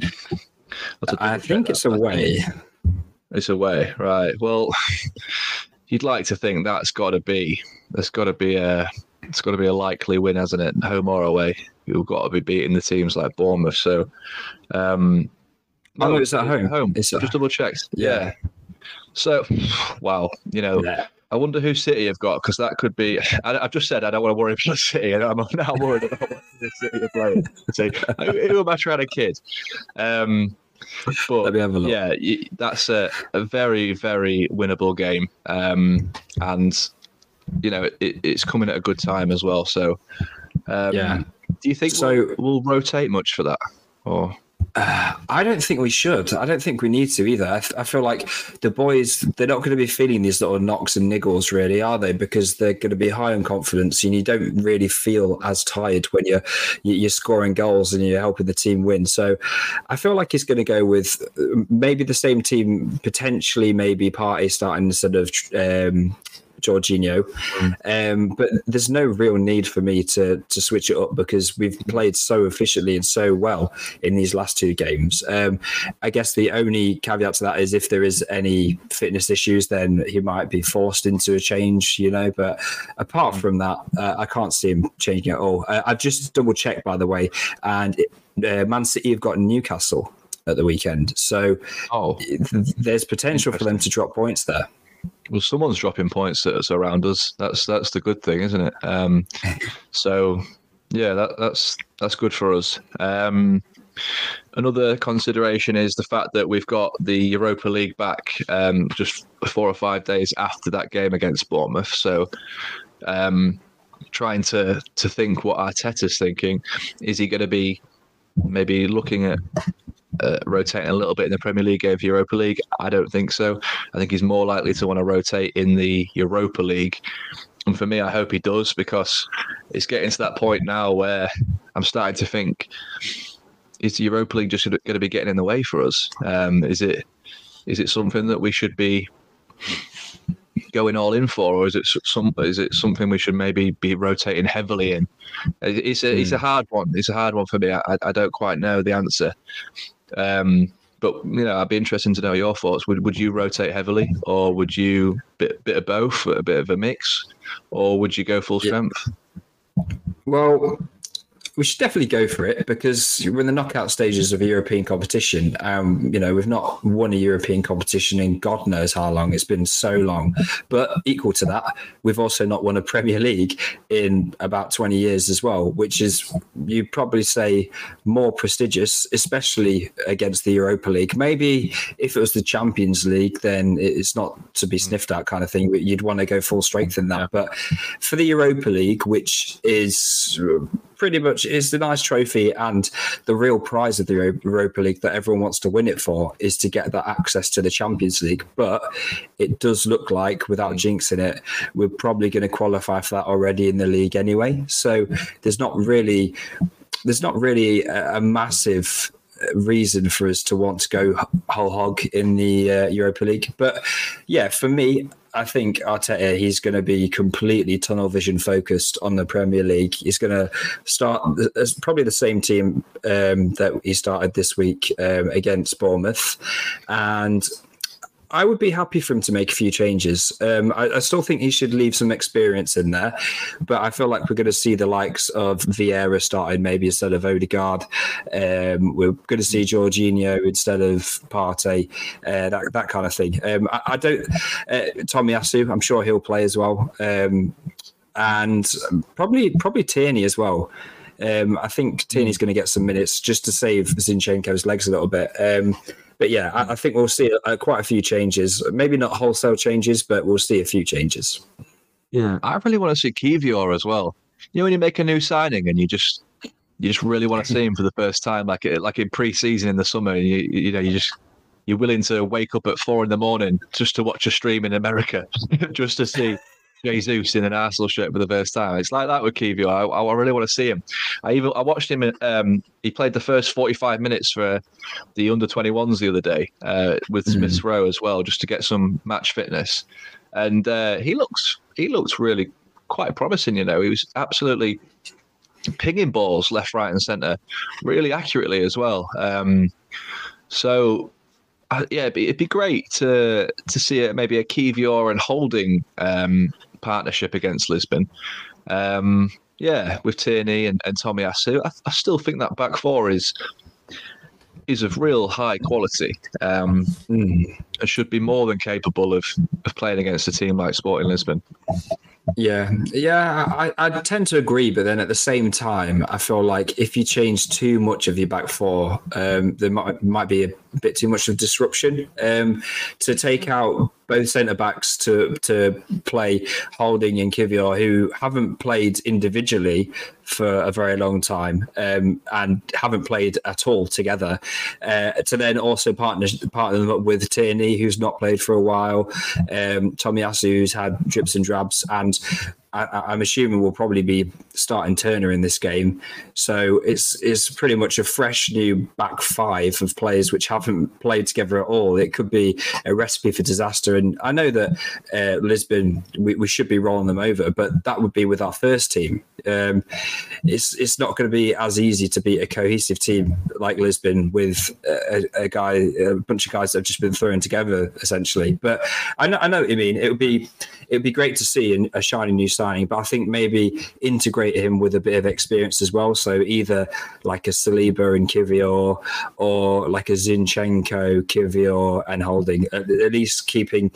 I think it's away. It's away, right? Well, you'd like to think that's got to be there's got to be a it's got to be a likely win, hasn't it? Home or away, you've got to be beating the teams like Bournemouth. So, um, no, oh, it's at home. Home. It's just double checked. Yeah. yeah. So, wow, you know, yeah. I wonder who City have got because that could be. I, have just said I don't want to worry about City, and I'm now worried about what City are playing. See, who am I trying to kid? Um, but Let me have a look. Yeah, that's a, a very, very winnable game. Um, and, you know, it, it's coming at a good time as well. So, um, yeah. Do you think so? We'll, we'll rotate much for that? Or uh, I don't think we should. I don't think we need to either. I, I, feel like the boys, they're not going to be feeling these little knocks and niggles, really, are they? Because they're going to be high on confidence and you don't really feel as tired when you're, you're scoring goals and you're helping the team win. So I feel like he's going to go with uh, maybe the same team, potentially maybe Partey starting instead of um, Jorginho. Mm. Um, but there's no real need for me to to switch it up because we've played so efficiently and so well in these last two games. Um, I guess the only caveat to that is if there is any fitness issues, then he might be forced into a change, you know. But apart mm. from that, uh, I can't see him changing at all. Uh, I've just double checked, by the way, and it, uh, Man City have got Newcastle at the weekend. So oh, there's potential for them to drop points there. Well, someone's dropping points around us. That's that's the good thing, isn't it? Um, so, yeah, that, that's that's good for us. Um, another consideration is the fact that we've got the Europa League back um, just four or five days after that game against Bournemouth. So, um, trying to to think what Arteta's thinking. Is he going to be maybe looking at uh, rotating a little bit in the Premier League over Europa League? I don't think so. I think he's more likely to want to rotate in the Europa League. And for me, I hope he does because it's getting to that point now where I'm starting to think is the Europa League just going to be getting in the way for us? Um, is it is it something that we should be going all in for, or is it some is it something we should maybe be rotating heavily in? It's a mm. it's a hmm. hard one. It's a hard one for me. I, I don't quite know the answer. Um, but you know, I'd be interested to know your thoughts. Would would you rotate heavily, or would you bit bit of both, a bit of a mix, or would you go full strength? Well, we should definitely go for it because we're in the knockout stages of a European competition. Um, you know, we've not won a European competition in God knows how long. It's been so long. But equal to that, we've also not won a Premier League in about 20 years as well, which is, you'd probably say, more prestigious, especially against the Europa League. Maybe if it was the Champions League, then it's not to be sniffed at kind of thing. You'd want to go full strength in that. But for the Europa League, which is pretty much is the nice trophy and the real prize of the Europa League that everyone wants to win it for is to get that access to the Champions League. But it does look like, without jinxing it, we're probably going to qualify for that already in the league anyway. So there's not really there's not really a, a massive reason for us to want to go whole hog in the uh, Europa League. But yeah, for me, I think Arteta, he's going to be completely tunnel vision focused on the Premier League. He's going to start as probably the same team um, that he started this week um, against Bournemouth, and I would be happy for him to make a few changes. Um, I, I, still think he should leave some experience in there, but I feel like we're going to see the likes of Vieira starting maybe instead of Odegaard. Um, we're going to see Jorginho instead of Partey, uh, that that kind of thing. Um, I, I, don't. Uh, Tomiyasu, I'm sure he'll play as well, um, and probably probably Tierney as well. Um, I think Tierney's going to get some minutes just to save Zinchenko's legs a little bit. Um, but yeah, I, I think we'll see uh, quite a few changes. Maybe not wholesale changes, but we'll see a few changes. Yeah, I really want to see Kiwior as well. You know, when you make a new signing and you just you just really want to see him for the first time, like like in pre-season in the summer, and you you know you just you're willing to wake up at four in the morning just to watch a stream in America, just to see Jesus in an Arsenal shirt for the first time. It's like that with Kiwior. I, I really want to see him. I even I watched him. Um, he played the first forty five minutes for the under twenty ones the other day uh, with mm. Smith Rowe as well, just to get some match fitness. And uh, he looks he looks really quite promising. You know, he was absolutely pinging balls left, right, and centre really accurately as well. Um, so uh, yeah, it'd be, it'd be, great to to see it maybe a Kiwior and Holding um, partnership against Lisbon. Um, yeah, with Tierney and, and Tomiyasu. I, I still think that back four is is of real high quality um, mm. Should be more than capable of, of playing against a team like Sporting Lisbon. Yeah, yeah, I, I tend to agree, but then at the same time, I feel like if you change too much of your back four, um, there might might be a bit too much of disruption. Um, to take out both centre backs to to play Holding and Kiwior, who haven't played individually for a very long time um, and haven't played at all together. Uh, to then also partner partner them up with Tierney, who's not played for a while, um, Tomiyasu, who's had drips and drabs, and I, am assuming we'll probably be starting Turner in this game. So it's it's pretty much a fresh new back five of players which haven't played together at all. It could be a recipe for disaster. And I know that uh, Lisbon, we, we, should be rolling them over, but that would be with our first team. Um, it's it's not going to be as easy to beat a cohesive team like Lisbon with a, a, guy, a bunch of guys that have just been thrown together essentially. But I know, I know what you mean. It would be it would be great to see a shiny new signing, but I think maybe integrate him with a bit of experience as well. So either like a Saliba and Kiwior, or like a Zinchenko, Kiwior, and Holding. At, at least keeping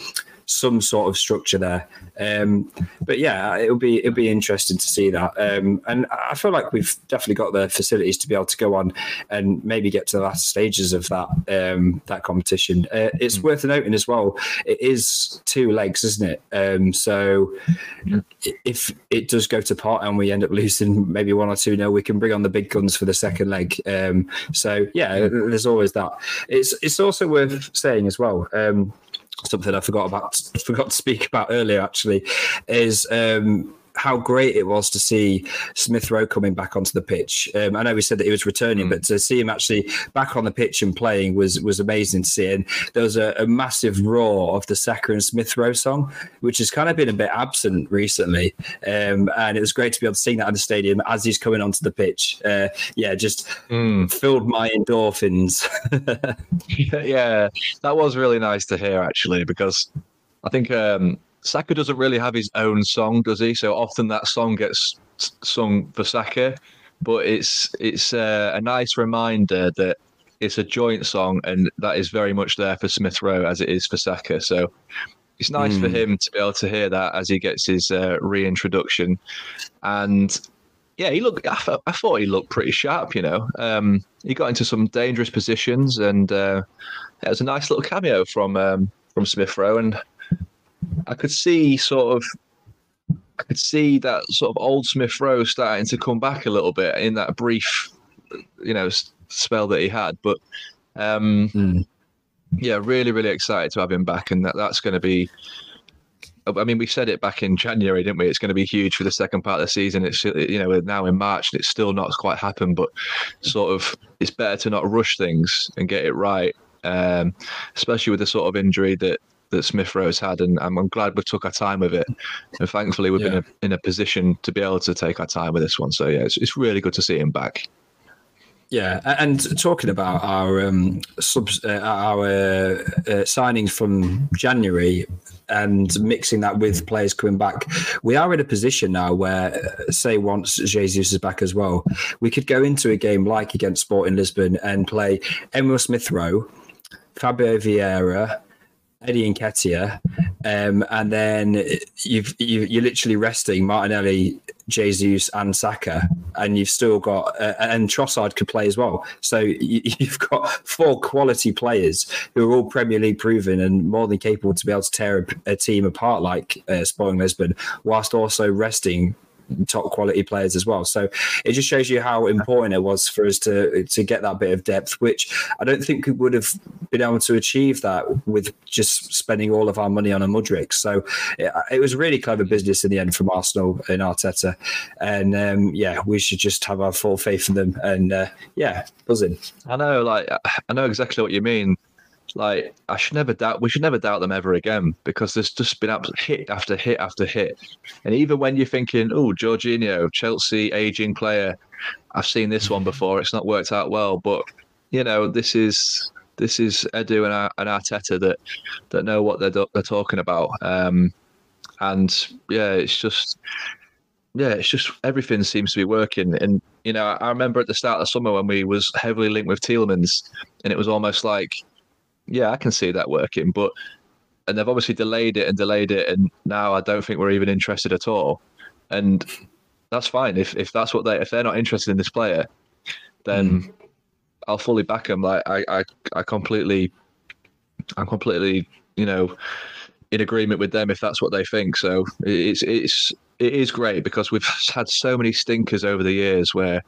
some sort of structure there. Um, but yeah, it'll be it'll be interesting to see that. Um, and I feel like we've definitely got the facilities to be able to go on and maybe get to the last stages of that um, that competition. Uh, it's mm. worth noting as well. It is two legs, isn't it? Um, so if it does go to pot and we end up losing maybe one or two no, we can bring on the big guns for the second leg. Um, so yeah, there's always that. It's it's also worth saying as well. Um, something I forgot about forgot to speak about earlier actually is um, how great it was to see Smith Rowe coming back onto the pitch. Um, I know we said that he was returning, mm. but to see him actually back on the pitch and playing was was amazing to see. And there was a, a massive roar of the Saka and Smith Rowe song, which has kind of been a bit absent recently. Um, and it was great to be able to sing that in the stadium as he's coming onto the pitch. Uh, yeah, just mm. filled my endorphins. yeah, that was really nice to hear actually, because I think um, Saka doesn't really have his own song, does he? So often that song gets sung for Saka, but it's it's uh, a nice reminder that it's a joint song, and that is very much there for Smith Rowe as it is for Saka. So it's nice mm. for hmm. him to be able to hear that as he gets his uh, reintroduction, and yeah, he looked. I, th- I, thought he looked pretty sharp. You know, um, he got into some dangerous positions, and uh, it was a nice little cameo from um, from Smith Rowe, and I could see sort of I could see that sort of old Smith Rowe starting to come back a little bit in that brief, you know, spell that he had. But um, mm. yeah, really, really excited to have him back, and that that's going to be. I mean, we said it back in January, didn't we? It's going to be huge for the second part of the season. It's you know we're now in March and it's still not quite happened, but sort of it's better to not rush things and get it right, um, especially with the sort of injury that that Smith Rowe's had, and I'm, I'm, glad we took our time with it. And thankfully, we've yeah. been in a, in a position to be able to take our time with this one. So yeah, it's, it's really good to see him back. Yeah, and talking about our um, subs, uh, our uh, uh, signings from January and mixing that with players coming back, we are in a position now where, uh, say, once Jesus is back as well, we could go into a game like against Sporting Lisbon and play Emile Smith Rowe, Fabio Vieira, Eddie Nketiah, um, and then you've, you, are literally resting Martinelli, Jesus, and Saka, and you've still got uh, and Trossard could play as well. So you, have got four quality players who are all Premier League proven and more than capable to be able to tear a, a team apart like uh, Sporting Lisbon, whilst also resting top quality players as well. So it just shows you how important it was for us to to get that bit of depth, which I don't think we would have been able to achieve that with just spending all of our money on a Mudryk. So it, it was really clever business in the end from Arsenal and Arteta, and um, yeah, we should just have our full faith in them. And uh, yeah, buzzing. I know, like I know exactly what you mean like I should never doubt we should never doubt them ever again because there's just been hit after hit after hit. And even when you're thinking, oh, Jorginho, Chelsea aging player, I've seen this one before, it's not worked out well. But you know, this is this is Edu and, and Arteta that that know what they're they're talking about. Um, and yeah, it's just yeah, it's just everything seems to be working. And you know, I remember at the start of the summer when we was heavily linked with Tielemans, and it was almost like yeah, I can see that working. But and they've obviously delayed it and delayed it, and now I don't think we're even interested at all. And that's fine if if that's what they if they're not interested in this player, then mm. I'll fully back them. Like I I I completely, I'm completely you know in agreement with them if that's what they think. So it's it's it is great because we've had so many stinkers over the years where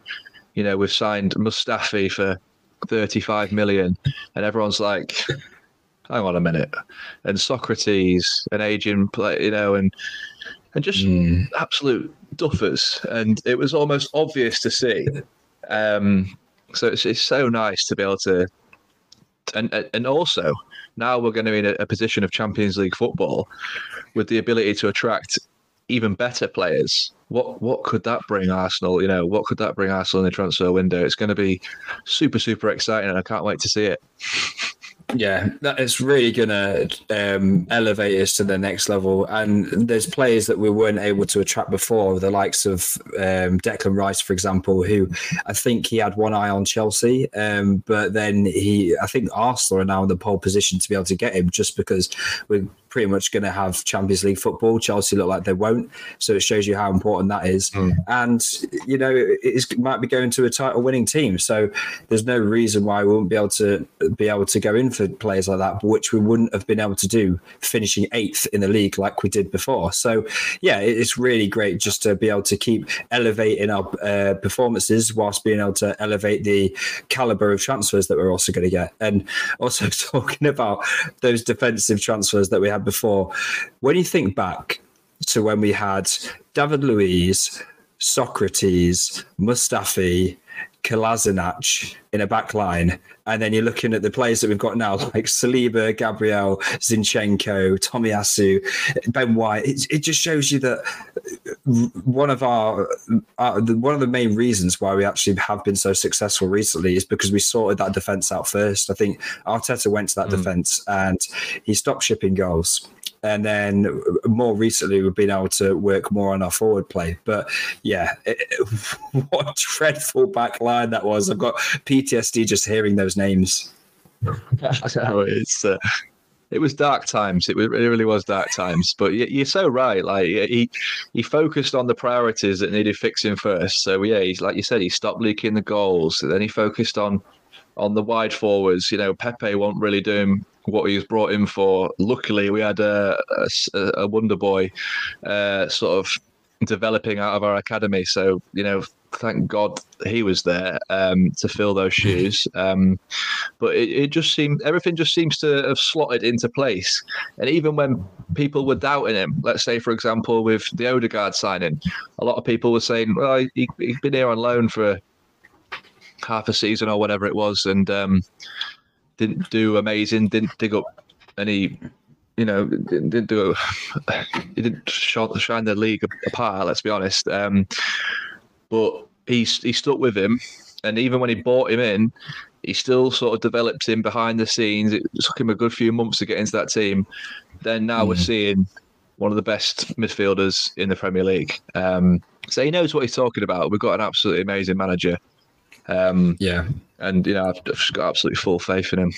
you know we've signed Mustafi for 35 million, and everyone's like, hang on a minute. And Sokratis, an aging play, you know, and and just mm. absolute duffers. And it was almost obvious to see. Um, so it's, it's so nice to be able to, and and also now we're going to be in a, a position of Champions League football with the ability to attract even better players what what could that bring Arsenal? You know, what could that bring Arsenal in the transfer window? It's going to be super super exciting, and I can't wait to see it. Yeah, that is really going to um, elevate us to the next level. And there's players that we weren't able to attract before, the likes of um, Declan Rice, for example, who I think he had one eye on Chelsea, um, but then he, I think Arsenal are now in the pole position to be able to get him just because we're pretty much going to have Champions League football. Chelsea look like they won't, so it shows you how important that is. Mm. And you know, it might be going to a title-winning team, so there's no reason why we wouldn't be able to be able to go in for players like that, which we wouldn't have been able to do finishing eighth in the league like we did before. So yeah, it's really great just to be able to keep elevating our uh, performances whilst being able to elevate the caliber of transfers that we're also going to get. And also talking about those defensive transfers that we had before. When you think back to when we had David Luiz, Sokratis, Mustafi, Kolasinac in a back line, and then you're looking at the players that we've got now, like Saliba, Gabriel, Zinchenko, Tomiyasu, Ben White. It, it, just shows you that one of our, our, one of the main reasons why we actually have been so successful recently is because we sorted that defense out first. I think Arteta went to that mm. defense and he stopped shipping goals and then more recently we've been able to work more on our forward play. But yeah, it, what a dreadful back line that was! I've got PTSD just hearing those names. it's uh, it was dark times. It, was, it really was dark times. But you're so right. Like he he focused on the priorities that needed fixing first. So yeah, he's like you said, he stopped leaking the goals. Then he focused on on the wide forwards. You know, Pepe won't really do him what he was brought in for. Luckily, we had a, a, a wonder boy uh, sort of developing out of our academy. So, you know, thank God he was there um, to fill those shoes. Um, but it, it, just seemed everything just seems to have slotted into place. And even when people were doubting him, let's say for example with the Odegaard signing, a lot of people were saying, "Well, he, has been here on loan for half a season or whatever it was," and um, didn't do amazing, didn't dig up any you know, didn't, didn't do he didn't shine the league apart. Let's be honest. Um, but he's he stuck with him, and even when he bought him in, he still sort of developed him behind the scenes. It took him a good few months to get into that team. Then now mm. we're seeing one of the best midfielders in the Premier League. Um, so he knows what he's talking about. We've got an absolutely amazing manager. Um, yeah, and you know I've, I've got absolutely full faith in him.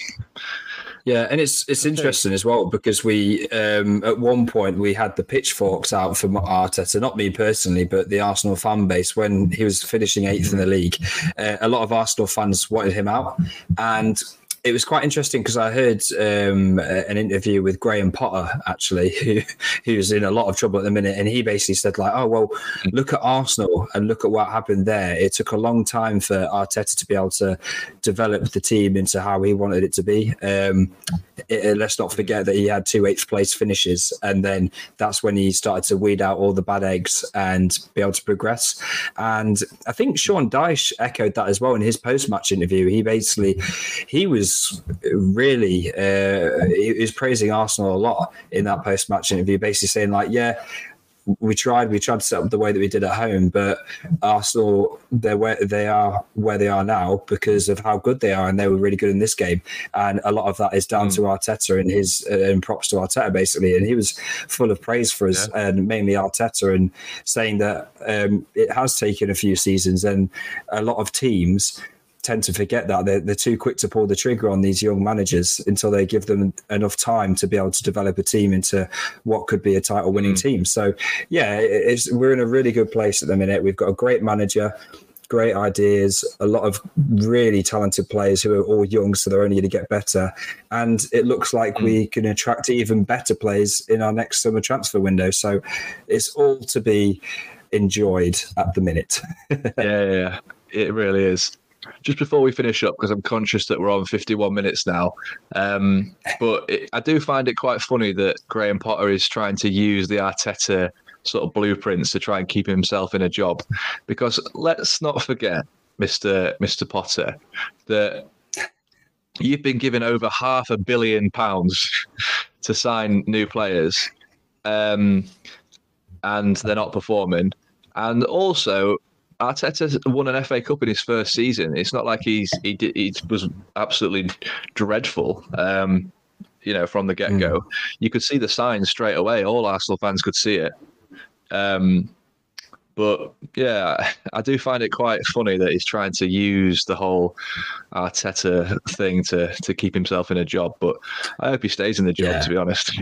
Yeah, and it's it's interesting as well because we um, at one point we had the pitchforks out for Arteta, not me personally, but the Arsenal fan base when he was finishing eighth in the league. Uh, a lot of Arsenal fans wanted him out, and it was quite interesting because I heard um, an interview with Graham Potter actually, who who's in a lot of trouble at the minute, and he basically said like, "Oh well, look at Arsenal and look at what happened there. It took a long time for Arteta to be able to develop the team into how he wanted it to be. Um, it, let's not forget that he had two eighth place finishes, and then that's when he started to weed out all the bad eggs and be able to progress. And I think Sean Dyche echoed that as well in his post match interview. He basically he was really uh, he was praising Arsenal a lot in that post match interview, basically saying like, yeah. We tried. We tried to set up the way that we did at home, but Arsenal, they're where they are, where they are now because of how good they are, and they were really good in this game. And a lot of that is down mm. to Arteta and his uh, and props to Arteta basically. And he was full of praise for us, yeah. and mainly Arteta, and saying that um, it has taken a few seasons, and a lot of teams tend to forget that they're, they're too quick to pull the trigger on these young managers until they give them enough time to be able to develop a team into what could be a title winning mm. team. So, yeah, we're in a really good place at the minute. We've got a great manager, great ideas, a lot of really talented players who are all young, so they're only going to get better. And it looks like mm. we can attract even better players in our next summer transfer window. So, it's all to be enjoyed at the minute. yeah, yeah, it really is just before we finish up, because I'm conscious that we're on 51 minutes now, um, but it, I do find it quite funny that Graham Potter is trying to use the Arteta sort of blueprints to try and keep himself in a job, because let's not forget, Mister Mister Potter, that you've been given over half a billion pounds to sign new players, um, and they're not performing. And also, Arteta won an FA Cup in his first season. It's not like he's he did, he was absolutely dreadful. Um, you know, from the get go, mm. you could see the signs straight away. All Arsenal fans could see it. Um, but yeah, I do find it quite funny that he's trying to use the whole Arteta thing to to keep himself in a job. But I hope he stays in the job. Yeah. To be honest.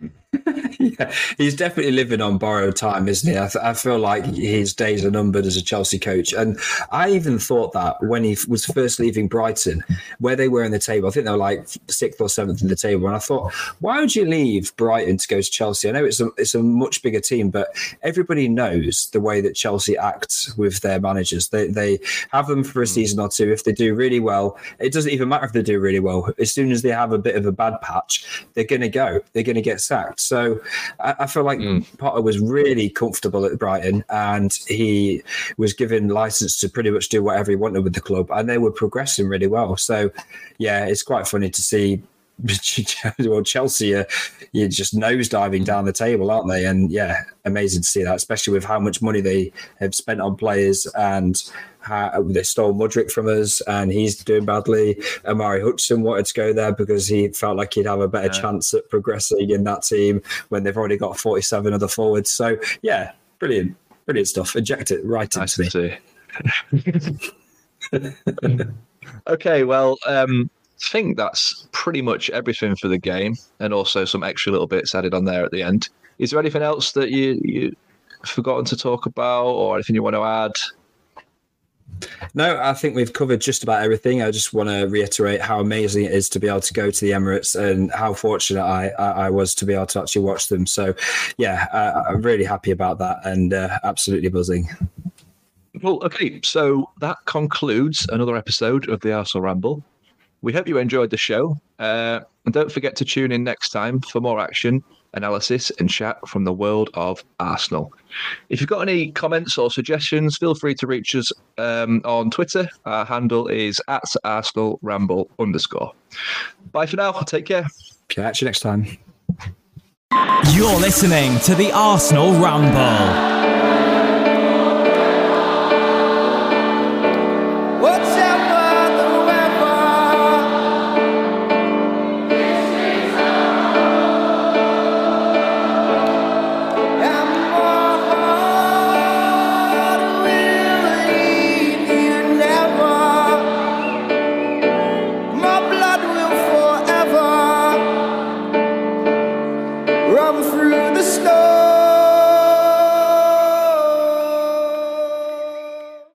yeah, he's definitely living on borrowed time, isn't he? I, th- I, feel like his days are numbered as a Chelsea coach. And I even thought that when he was first leaving Brighton, where they were in the table, I think they were like sixth or seventh in the table. And I thought, why would you leave Brighton to go to Chelsea? I know it's a, it's a much bigger team, but everybody knows the way that Chelsea acts with their managers. They, they have them for a hmm. season or two. If they do really well, it doesn't even matter if they do really well. As soon as they have a bit of a bad patch, they're going to go. They're going to get sacked. So I, I feel like mm. Potter was really comfortable at Brighton and he was given license to pretty much do whatever he wanted with the club, and they were progressing really well. So, yeah, it's quite funny to see well, Chelsea are you're just nosediving down the table, aren't they? And yeah, amazing to see that, especially with how much money they have spent on players and how they stole Mudryk from us and he's doing badly. Omari Hutchinson wanted to go there because he felt like he'd have a better yeah. chance at progressing in that team when they've already got 47 other forwards. So yeah, brilliant, brilliant stuff. Eject it right nice into me. okay, well, um, think that's pretty much everything for the game, and also some extra little bits added on there at the end. Is there anything else that you you forgotten to talk about, or anything you want to add? No, I think we've covered just about everything. I just want to reiterate how amazing it is to be able to go to the Emirates and how fortunate I, I was to be able to actually watch them. So, yeah, uh, I'm really happy about that and uh, absolutely buzzing. Well, okay, so that concludes another episode of the Arsenal Ramble. We hope you enjoyed the show. Uh, and don't forget to tune in next time for more action, analysis, and chat from the world of Arsenal. If you've got any comments or suggestions, feel free to reach us um, on Twitter. Our handle is at Arsenal Ramble underscore. Bye for now. Take care. Catch you next time. You're listening to the Arsenal Ramble.